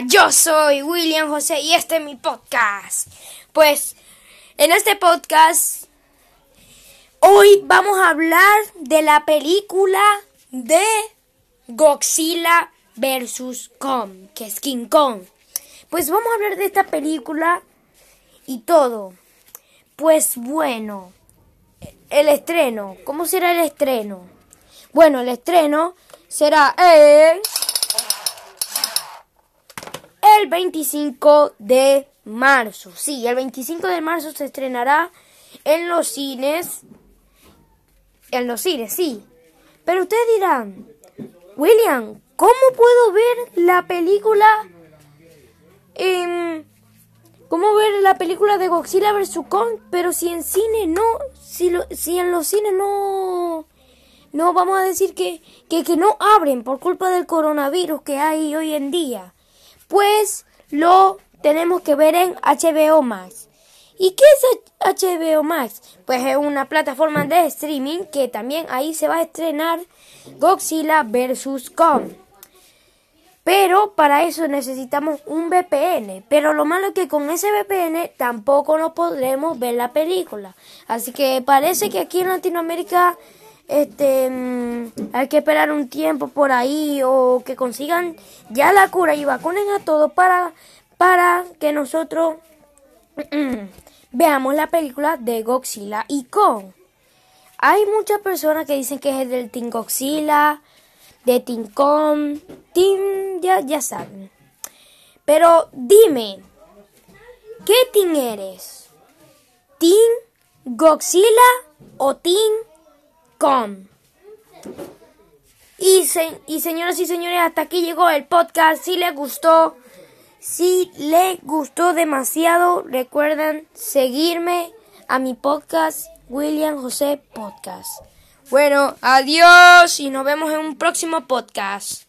Yo soy William José y este es mi podcast. Pues en este podcast hoy vamos a hablar de la película de Godzilla vs. Kong, que es King Kong. Pues vamos a hablar de esta película y todo. Pues bueno, el estreno, ¿cómo será el estreno? Bueno, el estreno será 25 de marzo. Sí, el 25 de marzo se estrenará en los cines. En los cines, sí. Pero ustedes dirán, William, ¿cómo puedo ver la película? ¿Cómo ver la película de Godzilla vs. Kong? Pero si en cine no, si, si en los cines no, no vamos a decir que, que, que no abren por culpa del coronavirus que hay hoy en día pues lo tenemos que ver en HBO Max. ¿Y qué es HBO Max? Pues es una plataforma de streaming que también ahí se va a estrenar Godzilla vs. Kong. Pero para eso necesitamos un VPN. Pero lo malo es que con ese VPN tampoco nos podremos ver la película. Así que parece que aquí en Latinoamérica este mm, hay que esperar un tiempo por ahí o que consigan ya la cura y vacunen a todos para para que nosotros veamos la película de Godzilla y Kong. Hay muchas personas que dicen que es del Team Godzilla, de Team Kong, Team ya ya saben. Pero dime, ¿qué team eres? ¿Team Godzilla o Team y, y señoras y señores, hasta aquí llegó el podcast. Si les gustó, si les gustó demasiado, recuerden seguirme a mi podcast, William José Podcast. Bueno, adiós y nos vemos en un próximo podcast.